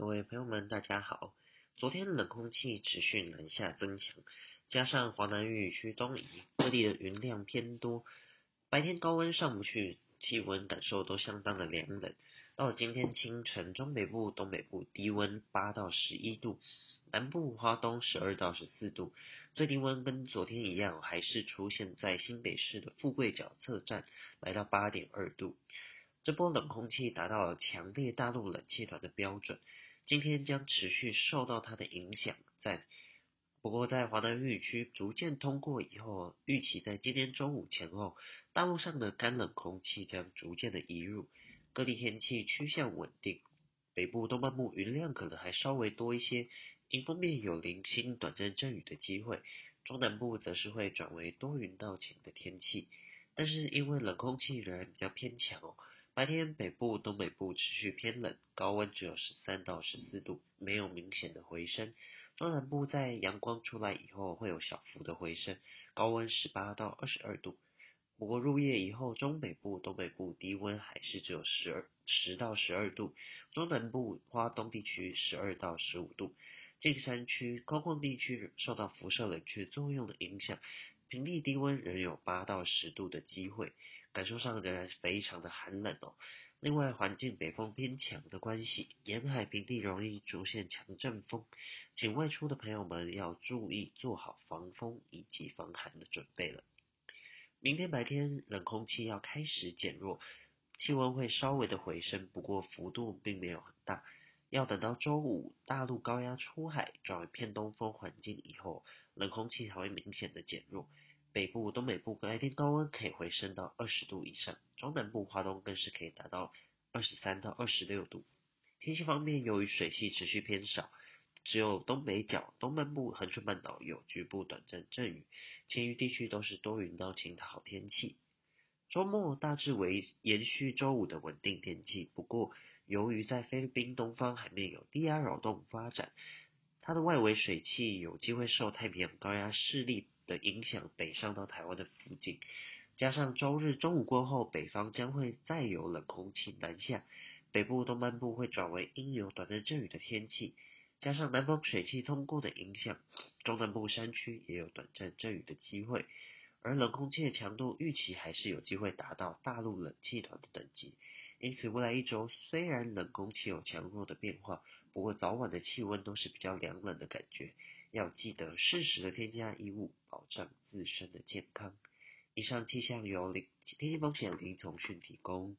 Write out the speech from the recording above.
各位朋友们，大家好。昨天冷空气持续南下增强，加上华南雨区东移，各地的云量偏多，白天高温上不去，气温感受都相当的凉冷。到了今天清晨，中北部、东北部低温八到十一度，南部、花东十二到十四度，最低温跟昨天一样，还是出现在新北市的富贵角测站，来到八点二度。这波冷空气达到了强烈大陆冷气团的标准，今天将持续受到它的影响。在不过，在华南雨区逐渐通过以后，预期在今天中午前后，大陆上的干冷空气将逐渐的移入，各地天气趋向稳定。北部东半部云量可能还稍微多一些，迎风面有零星短暂阵雨的机会。中南部则是会转为多云到晴的天气，但是因为冷空气仍然比较偏强哦。白天北部、东北部持续偏冷，高温只有十三到十四度，没有明显的回升。中南部在阳光出来以后会有小幅的回升，高温十八到二十二度。不过入夜以后，中北部、东北部低温还是只有十二十到十二度，中南部、花东地区十二到十五度。近山区、空旷地区受到辐射冷却作用的影响，平地低温仍有八到十度的机会。感受上仍然是非常的寒冷哦。另外，环境北风偏强的关系，沿海平地容易出现强阵风，请外出的朋友们要注意做好防风以及防寒的准备了。明天白天冷空气要开始减弱，气温会稍微的回升，不过幅度并没有很大。要等到周五大陆高压出海转为偏东风环境以后，冷空气才会明显的减弱。北部、东北部白天高温可以回升到二十度以上，中南部、华东更是可以达到二十三到二十六度。天气方面，由于水汽持续偏少，只有东北角、东半部、恒春半岛有局部短暂阵雨，其余地区都是多云到晴的好天气。周末大致为延续周五的稳定天气，不过由于在菲律宾东方海面有低压扰动发展，它的外围水汽有机会受太平洋高压势力的影响北上到台湾的附近，加上周日中午过后，北方将会再有冷空气南下，北部东半部会转为阴有短暂阵雨的天气，加上南方水汽通过的影响，中南部山区也有短暂阵雨的机会，而冷空气的强度预期还是有机会达到大陆冷气团的等级，因此未来一周虽然冷空气有强弱的变化，不过早晚的气温都是比较凉冷的感觉。要记得适时的添加衣物，保障自身的健康。以上气象由零天气风险零从讯提供。